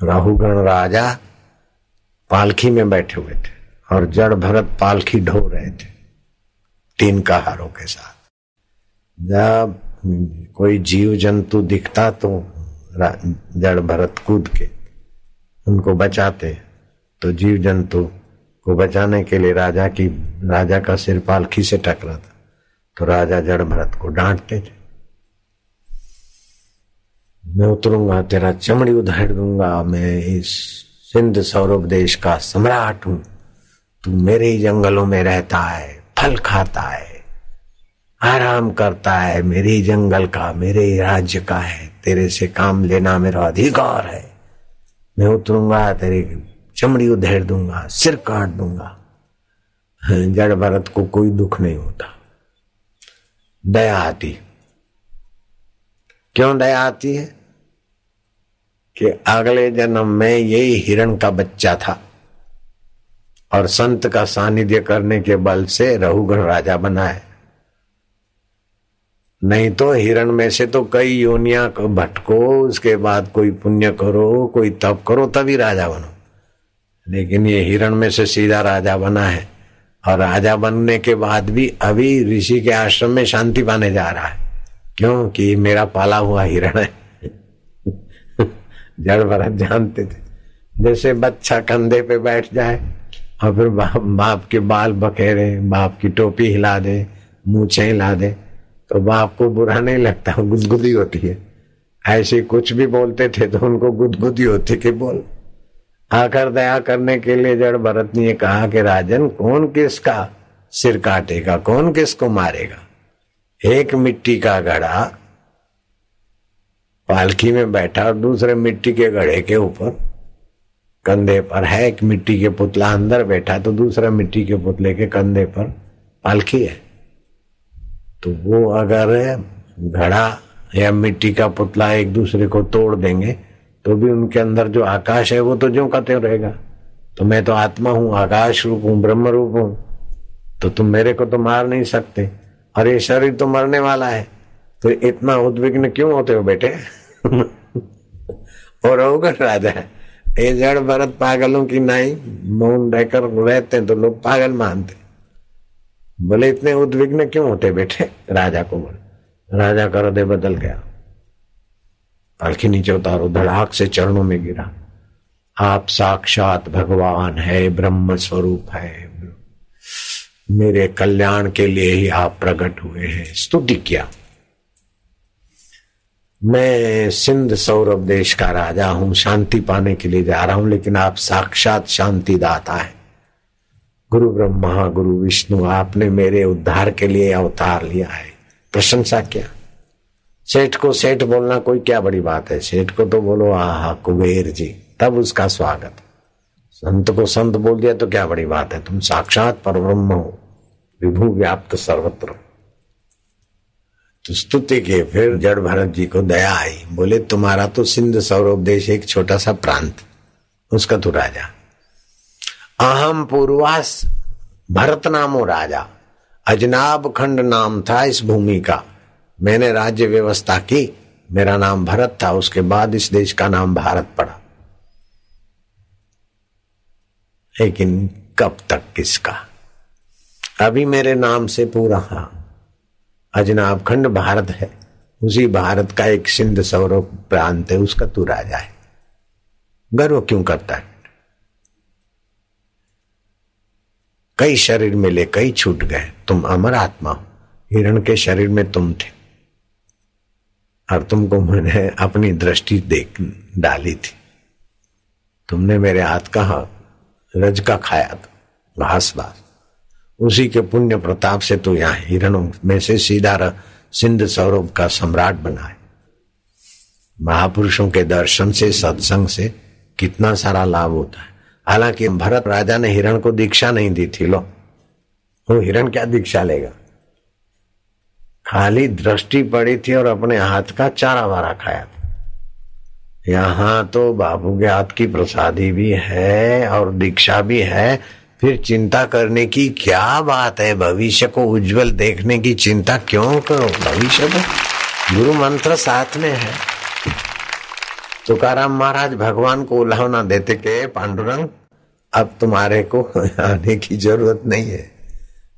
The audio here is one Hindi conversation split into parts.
राहुगण राजा पालखी में बैठे हुए थे और जड़ भरत पालखी ढो रहे थे तीन कहारों के साथ। जब कोई जीव जंतु दिखता तो जड़ भरत कूद के उनको बचाते तो जीव जंतु को बचाने के लिए राजा की, राजा का सिर पालखी से टकरा था। तो राजा जड़ भरत को डांटते थे। मैं उतरूँगा, तेरा चमड़ी उधेड़ दूँगा, मैं इस सिंध सौरभ देश का सम्राट हूँ। तू मेरे ही जंगलों में रहता है, फल खाता है, आराम करता है, मेरे ही जंगल का, मेरे ही राज्य का है, तेरे से काम लेना मेरा अधिकार है। मैं उतरूँगा, तेरी चमड़ी उधेड़ दूँगा, सिर काट दूँगा। जड़ भरत को कोई दुख नहीं होता। दया आती। क्यों दया आती है? कि अगले जन्म में यही हिरण का बच्चा था और संत का सानिध्य करने के बल से रहुगण राजा बना है। नहीं तो हिरण में से तो कई योनिया को भटको, उसके बाद कोई पुण्य करो, कोई तप करो, तभी राजा बनो। लेकिन ये हिरण में से सीधा राजा बना है और राजा बनने के बाद भी अभी ऋषि के आश्रम में शांति पाने जा रहा है। क्योंकि मेरा पाला हुआ हिरण है। जड़ भरत जानते थे। जैसे बच्चा कंधे पे बैठ जाए और फिर बाप बाप के बाल बखेरे, बाप की टोपी हिला दे, मूछे हिला दे तो बाप को बुरा नहीं लगता, गुदगुदी होती है। ऐसे कुछ भी बोलते थे तो उनको गुदगुदी होती कि बोल। आकर दया करने के लिए जड़ भरत ने कहा कि राजन, कौन किसका सिर काटेगा, कौन किसको मारेगा? एक मिट्टी का घड़ा पालकी में बैठा और दूसरे मिट्टी के घड़े के ऊपर, कंधे पर, है एक मिट्टी के पुतला अंदर बैठा तो दूसरा मिट्टी के पुतले के कंधे पर पालकी है। तो वो अगर घड़ा या मिट्टी का पुतला एक दूसरे को तोड़ देंगे तो भी उनके अंदर जो आकाश है वो तो जो कहते रहेगा। तो मैं तो आत्मा हूँ, आकाश रूप हूँ, ब्रह्म रूप हूँ तो तुम मेरे को तो मार नहीं सकते। और ये शरीर तो मरने वाला है तो इतना उद्विग्न क्यों होते हो बेटे? और राजा ये जड़ भरत पागलों की नाई, मौन रहकर रहते हैं तो लोग पागल मानते बोले, इतने उद्विग्न क्यों होते बेटे? राजा को बोले, राजा का हृदय बदल गया। पालखी नीचे उतारो, धड़ाक से चरणों में गिरा। आप साक्षात भगवान है, ब्रह्म स्वरूप है। मेरे कल्याण के लिए ही आप प्रकट हुए हैं। स्तुति किया। मैं सिंध सौरभ देश का राजा हूँ, शांति पाने के लिए जा रहा हूँ, लेकिन आप साक्षात शांति दाता है। गुरु ब्रह्मा, गुरु विष्णु, आपने मेरे उद्धार के लिए अवतार लिया है। प्रशंसा क्या? सेठ को सेठ बोलना कोई क्या बड़ी बात है? सेठ को तो बोलो, आहा, कुबेर जी, तब उसका स्वागत। संत को संत बोल दिया तो क्या बड़ी बात है? तुम साक्षात पर ब्रह्म हो। विभू व्याप्त सर्वत्र तो स्तुति के फिर जड़ भरत जी को दया आई। बोले, तुम्हारा तो सिंध सौरभ देश एक छोटा सा प्रांत। उसका तो राजा। अहम पूर्वास भरत नामो राजा। अजनाब खंड नाम था इस भूमि का। मैंने राज्य व्यवस्था की। मेरा नाम भरत था। उसके बाद इस देश का नाम भारत पड़ा। लेकिन कब तक किसका? अभी मेरे नाम से पूरा हाँ। अजनाब खंड भारत है। उसी भारत का एक सिंध सौरव प्रांत है, उसका तू राजा है। गर्व क्यों करता है? कई शरीर मिले कई छूट गए, तुम अमर आत्मा हो। हिरण के शरीर में तुम थे। और तुमको मैंने अपनी दृष्टि देख डाली थी। तुमने मेरे हाथ का रज का खाया था, घास बास। उसी के पुण्य प्रताप से तो यहाँ हिरणों में से सीधा सिंध सौरभ का सम्राट बना है। महापुरुषों के दर्शन से, सत्संग से कितना सारा लाभ होता है। हालाँकि भरत राजा ने हिरण को दीक्षा नहीं दी थी, लो। वो हिरण क्या दीक्षा लेगा? खाली दृष्टि पड़ी थी और अपने हाथ का चारा वारा खाया था। यहाँ तो बाबू के हाथ की प्रसादी भी है और दीक्षा भी है फिर चिंता करने की क्या बात है? भविष्य को उज्जवल देखने की चिंता क्यों करो? भविष्य को? गुरु मंत्र साथ में है। तुकाराम महाराज भगवान को उल्हावना देते के, पांडुरंग, अब तुम्हारे को आने की ज़रूरत नहीं है।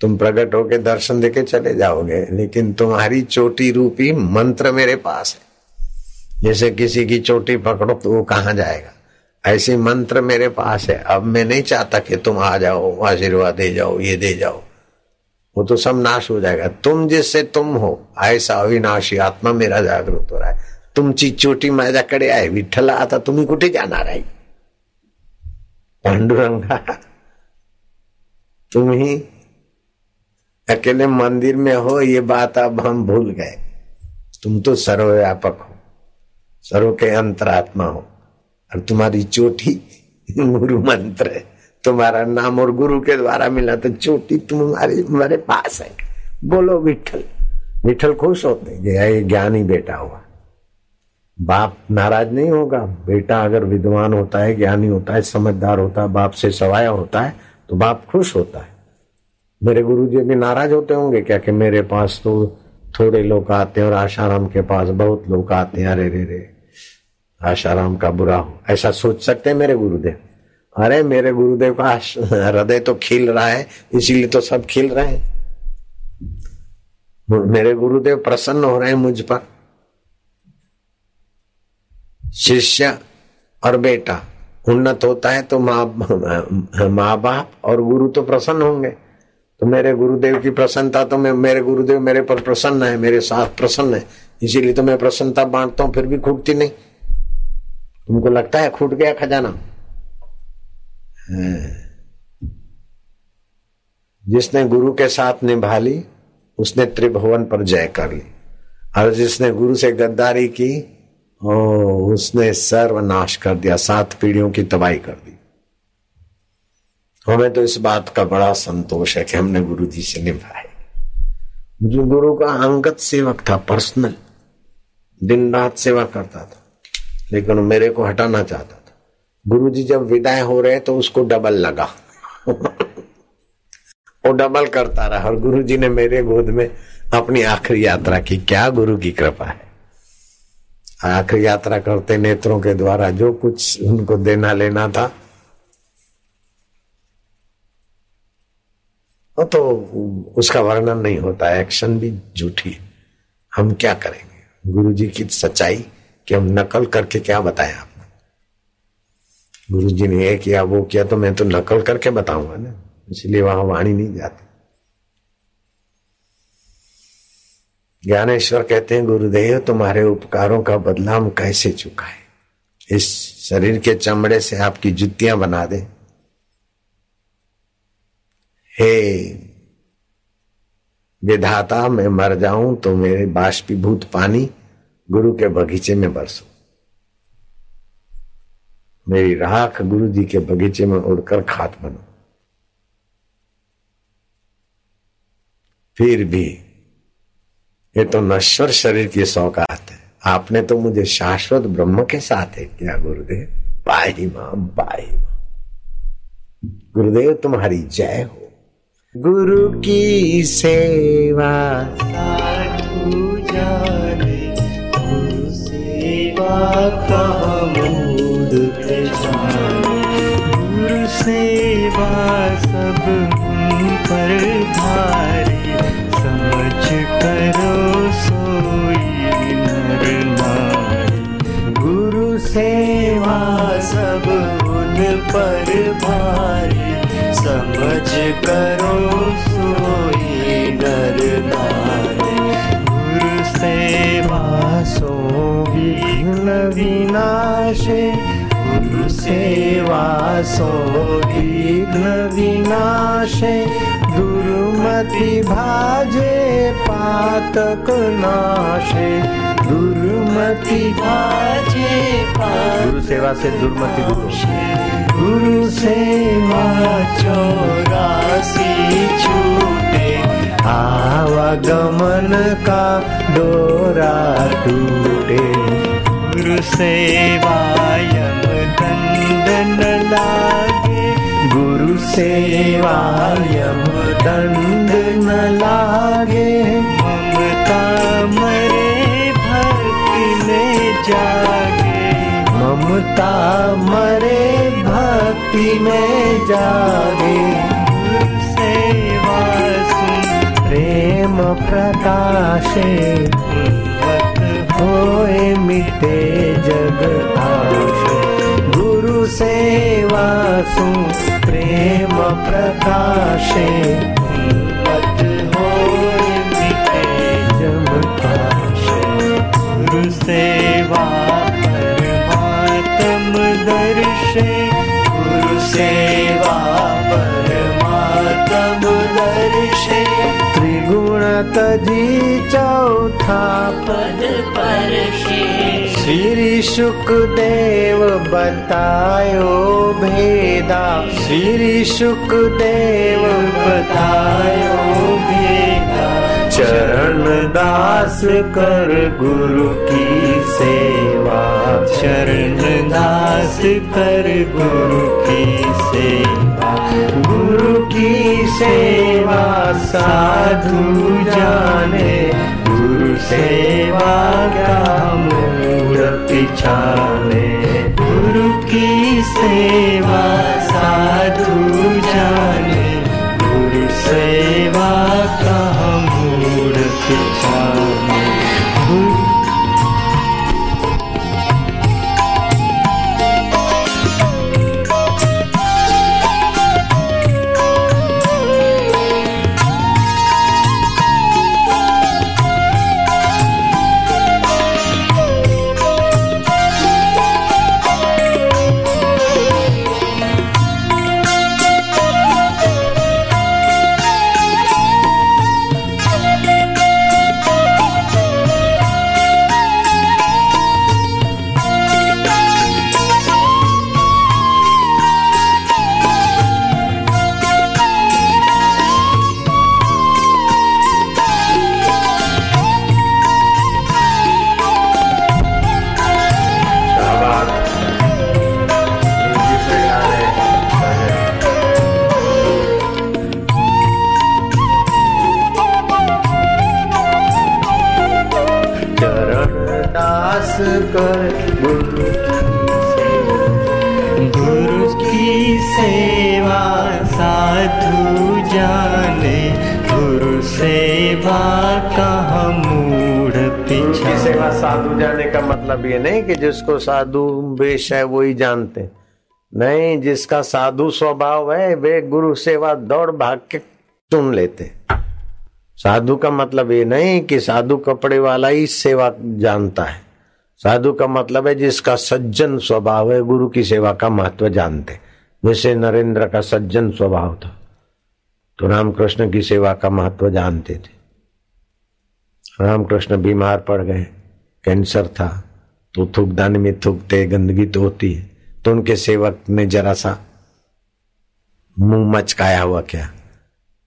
तुम प्रकट होके दर्शन देके चले जाओगे, लेकिन तुम्हारी चोटी रूपी मंत्र मेरे पास है। जैसे किसी की चोटी पकड़ो तो वो कहाँ जाएगा? ऐसे मंत्र मेरे पास है, अब मैं नहीं चाहता कि तुम आ जाओ, आशीर्वाद दे जाओ, ये दे जाओ। वो तो सब नाश हो जाएगा। तुम जिससे तुम हो, ऐसा अविनाशी आत्मा मेरा जागृत हो रहा है। तुम तुमची चोटी माझ्याकडे आहे विठ्ठल आता तुम्ही कुठे जाणार आहे पांडुरंगा, तुम ही अकेले मंदिर में हो, ये बात अब हम भूल गए। तुम तो सर्वव्यापक हो, सर्व के अंतरात्मा हो। और तुम्हारी चोटी गुरु मंत्र है। तुम्हारा नाम और गुरु के द्वारा मिला तो चोटी तुम्हारी तुम्हारे पास है। बोलो विठल। विठल खुश होते ये ज्ञानी बेटा हुआ। बाप नाराज़ नहीं होगा। बेटा अगर विद्वान होता है, ज्ञानी होता है, समझदार होता है, बाप से सवाया होता है तो बाप खुश होता है। मेरे गुरु जी भी नाराज़ होते होंगे क्या कि मेरे पास तो थोड़े लोग आते हैं और आशाराम के पास बहुत लोग आते हैं। अरे रे रे। आशाराम का बुरा हो। ऐसा सोच सकते हैं मेरे गुरुदेव? अरे मेरे गुरुदेव का हृदय तो खिल रहा है, इसीलिए तो सब खिल रहे हैं। मेरे गुरुदेव प्रसन्न हो रहे हैं मुझ पर। शिष्य और बेटा, उन्नत होता है तो माँ माँ बाप और गुरु तो प्रसन्न होंगे। तो मेरे गुरुदेव की प्रसन्नता तो मैं, मेरे गुरुदेव मेरे पर प्रसन्न है, मेरे साथ प्रसन्न है। इसीलिए तो मैं प्रसन्नता बांटता हूँ, फिर भी खूटती नहीं। तुमको लगता है खूट गया खजाना? जिसने गुरु के साथ निभा ली उसने त्रिभुवन पर जय कर ली। और जिसने गुरु से गद्दारी की ओ उसने सर्वनाश कर दिया, सात पीढ़ियों की तबाही कर दी। हमें तो इस बात का बड़ा संतोष है कि हमने गुरु जी से निभाए। मुझे गुरु का अंगत सेवक था, पर्सनल, दिन रात सेवा करता था। लेकिन मेरे को हटाना चाहता था। गुरु जी जब विदाई हो रहे तो उसको डबल लगा। वो डबल करता रहा और गुरु जी ने मेरे गोद में अपनी आखिरी यात्रा की। क्या गुरु की कृपा है। आखिरी यात्रा करते नेत्रों के द्वारा जो कुछ उनको देना लेना था। तो उसका वर्णन नहीं होता, एक्शन भी झूठी। हम क्या करेंगे? गुरु जी की सच्चाई कि हम नकल करके क्या बताया आपने? गुरु जी ने ये किया, वो किया तो मैं तो नकल करके बताऊँगा ना। इसलिए वहाँ वाणी नहीं जाती। ज्ञानेश्वर कहते हैं, गुरुदेव, तुम्हारे उपकारों का बदला हम कैसे चुकाए? इस शरीर के चमड़े से आपकी जुतियाँ बना दे। हे विधाता, मैं मर जाऊँ तो मेरे बाष्पीभूत पानी गुरु के बगीचे में बरसो। मेरी राख गुरु जी के बगीचे में उड़कर खात बनो। फिर भी, ये तो नश्वर शरीर की सौगात है। आपने तो मुझे शाश्वत ब्रह्म के साथ है क्या, गुरुदेव। पाही माम पाही गुरुदेव, तुम्हारी जय हो। गुरु की सेवा गुरु सेवा का मूड गुरु सेवा सब पर भारी समझ करो सोई नर नारी गुरु सेवा सब पर भारी, समझ करो सोई नर नारी। सेवा सो विघ्न विनाशे गुरु सेवा सो विघ्न विनाशे दुर्मति भाजे पातक नाशे। दुर्मति भाजे गुरु सेवा से दुर्मति दूर गुरु सेवा चौरासी। डोरा टूटे। गुरु सेवा दंड न लागे। गुरु सेवा यम दंड न लागे ममता मरे भक्ति में जागे। पिता मरे भक्ति में जागे। प्रकाशे होए मिटे जग आश। गुरु सेवा सु प्रेम प्रकाशे तजी चौथा पद। परशे श्री सुखदेव बतायो भेदा। श्री सुखदेव बतायो भेदा चरण दास कर गुरु की सेवा। चरण दास कर गुरु की सेवा। गुरु की सेवा साधु जाने। गुरु सेवा का मूड पिछाने। गुरु की सेवा कर गुरु गुरु की सेवा साधु जाने गुरु सेवा का गुरु सेवा साधु जाने का मतलब ये नहीं कि जिसको साधु वेश है वो ही जानते नहीं, जिसका साधु स्वभाव है, वे गुरु सेवा दौड़ भाग के चुन लेते साधु का मतलब ये नहीं कि साधु कपड़े वाला ही सेवा जानता है। साधु का मतलब है जिसका सज्जन स्वभाव है, गुरु की सेवा का महत्व जानते। जैसे नरेंद्र का सज्जन स्वभाव था तो रामकृष्ण की सेवा का महत्व जानते थे। रामकृष्ण बीमार पड़ गए, कैंसर था तो थूकदानी में थूकते, गंदगी तो होती है तो उनके सेवक ने जरा सा मुँह मचकाया हुआ क्या।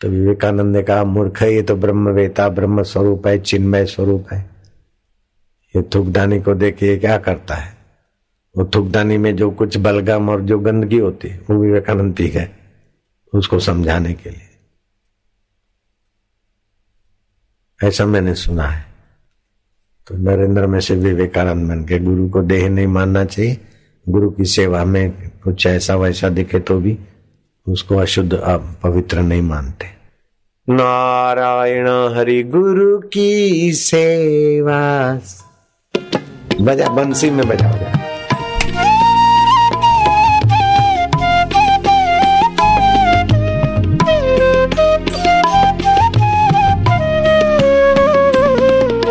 तो विवेकानंद ने कहा, मूर्ख ये तो ब्रह्मवेता ब्रह्म स्वरूप है, चिन्मय स्वरूप है। ये थुकदानी को देख ये क्या करता है? वो थुकदानी में जो कुछ बलगम और जो गंदगी होती है, वो विवेकानंद पी गए उसको समझाने के लिए। ऐसा मैंने सुना है। तो नरेंद्र में से विवेकानंद बन के गुरु को देह नहीं मानना चाहिए। गुरु की सेवा में कुछ ऐसा वैसा दिखे तो भी उसको अशुद्ध पवित्र नहीं मानते। नारायण हरि गुरु की सेवा। बजा बंसी में बजा बजा।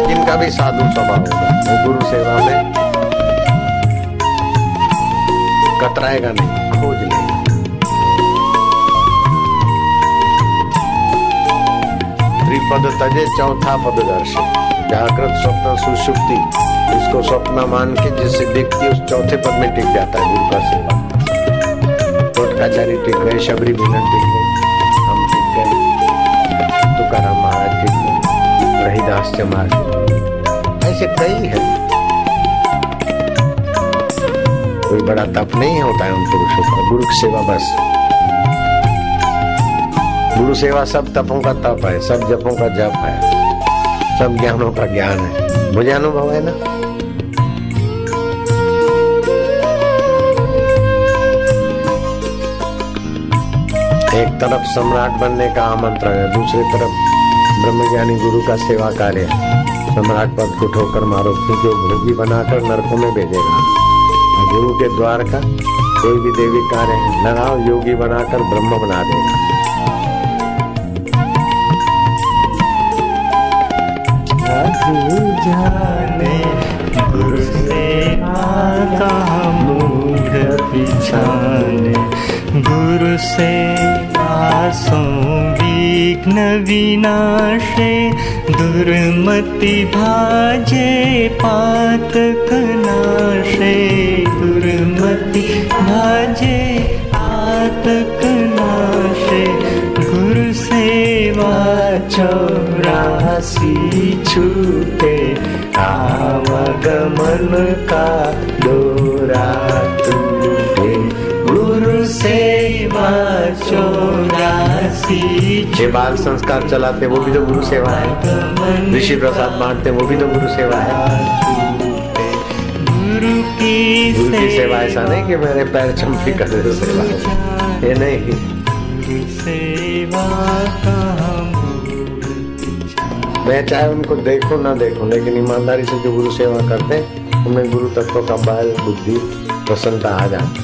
इनका भी साधु स्वभाव होगा, वो गुरु सेवा में कतराएगा नहीं, खोज लेगा। त्रिपद तजे चौथा पद दर्शन। जागृत स्वप्न सुषुप्ति इसको स्वप्न मान के जिससे व्यक्ति उस चौथे पद में टिक जाता है गुरु का सेवा। कोटकाचारी टिक गए, शबरी मीनन टिक गए, हम टिक गए। तुकाराम महाराज टिक गए, रहीदास चमार ऐसे कई है। कोई बड़ा तप नहीं होता है उन पुरुषों का। गुरु की सेवा बस। गुरु सेवा सब तपों का तप है, सब जपों का जप है। सब ज्ञानों का ज्ञान है। मुझे अनुभव है ना? एक तरफ़ सम्राट बनने का आमंत्रण है, दूसरी तरफ़ ब्रह्मज्ञानी गुरु का सेवा कार्य है। सम्राट पद को ठोकर मारो जो भोगी बनाकर नरकों में भेजेगा। गुरु के द्वार का कोई भी देवी कार्य लगाओ योगी बनाकर ब्रह्म बना देगा। गुरु पिछाने। गुरु विघ्न विनाशे दुर्मति भाजे पात कनाशे। दुर्मति भाजे पात कनाशे। गुरु सेवा चौरासी छूटे आवागमन का डोरा टूटे। गुरु सेवा चौरासी। ये बाल संस्कार चलाते वो भी तो गुरु सेवा है। ऋषि प्रसाद बांटते वो भी तो गुरु सेवा है। गुरु की सेवा। ऐसा नहीं कि मेरे पैर चंपी कर सेवा। ये नहीं। सेवा का मैं चाहे उनको देखो ना देखो, लेकिन ईमानदारी से जो गुरु सेवा करते हैं, उनमें गुरु तत्व का बल, बुद्धि, प्रसन्नता आ जाती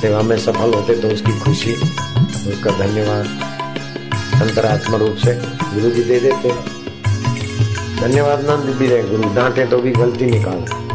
सेवा में सफल होते तो उसकी खुशी, उसका धन्यवाद, अंतरात्मा रूप से गुरु जी दे देते। धन्यवाद ना भी रहे, गुरु, डांटे तो भी, गलती निकाल।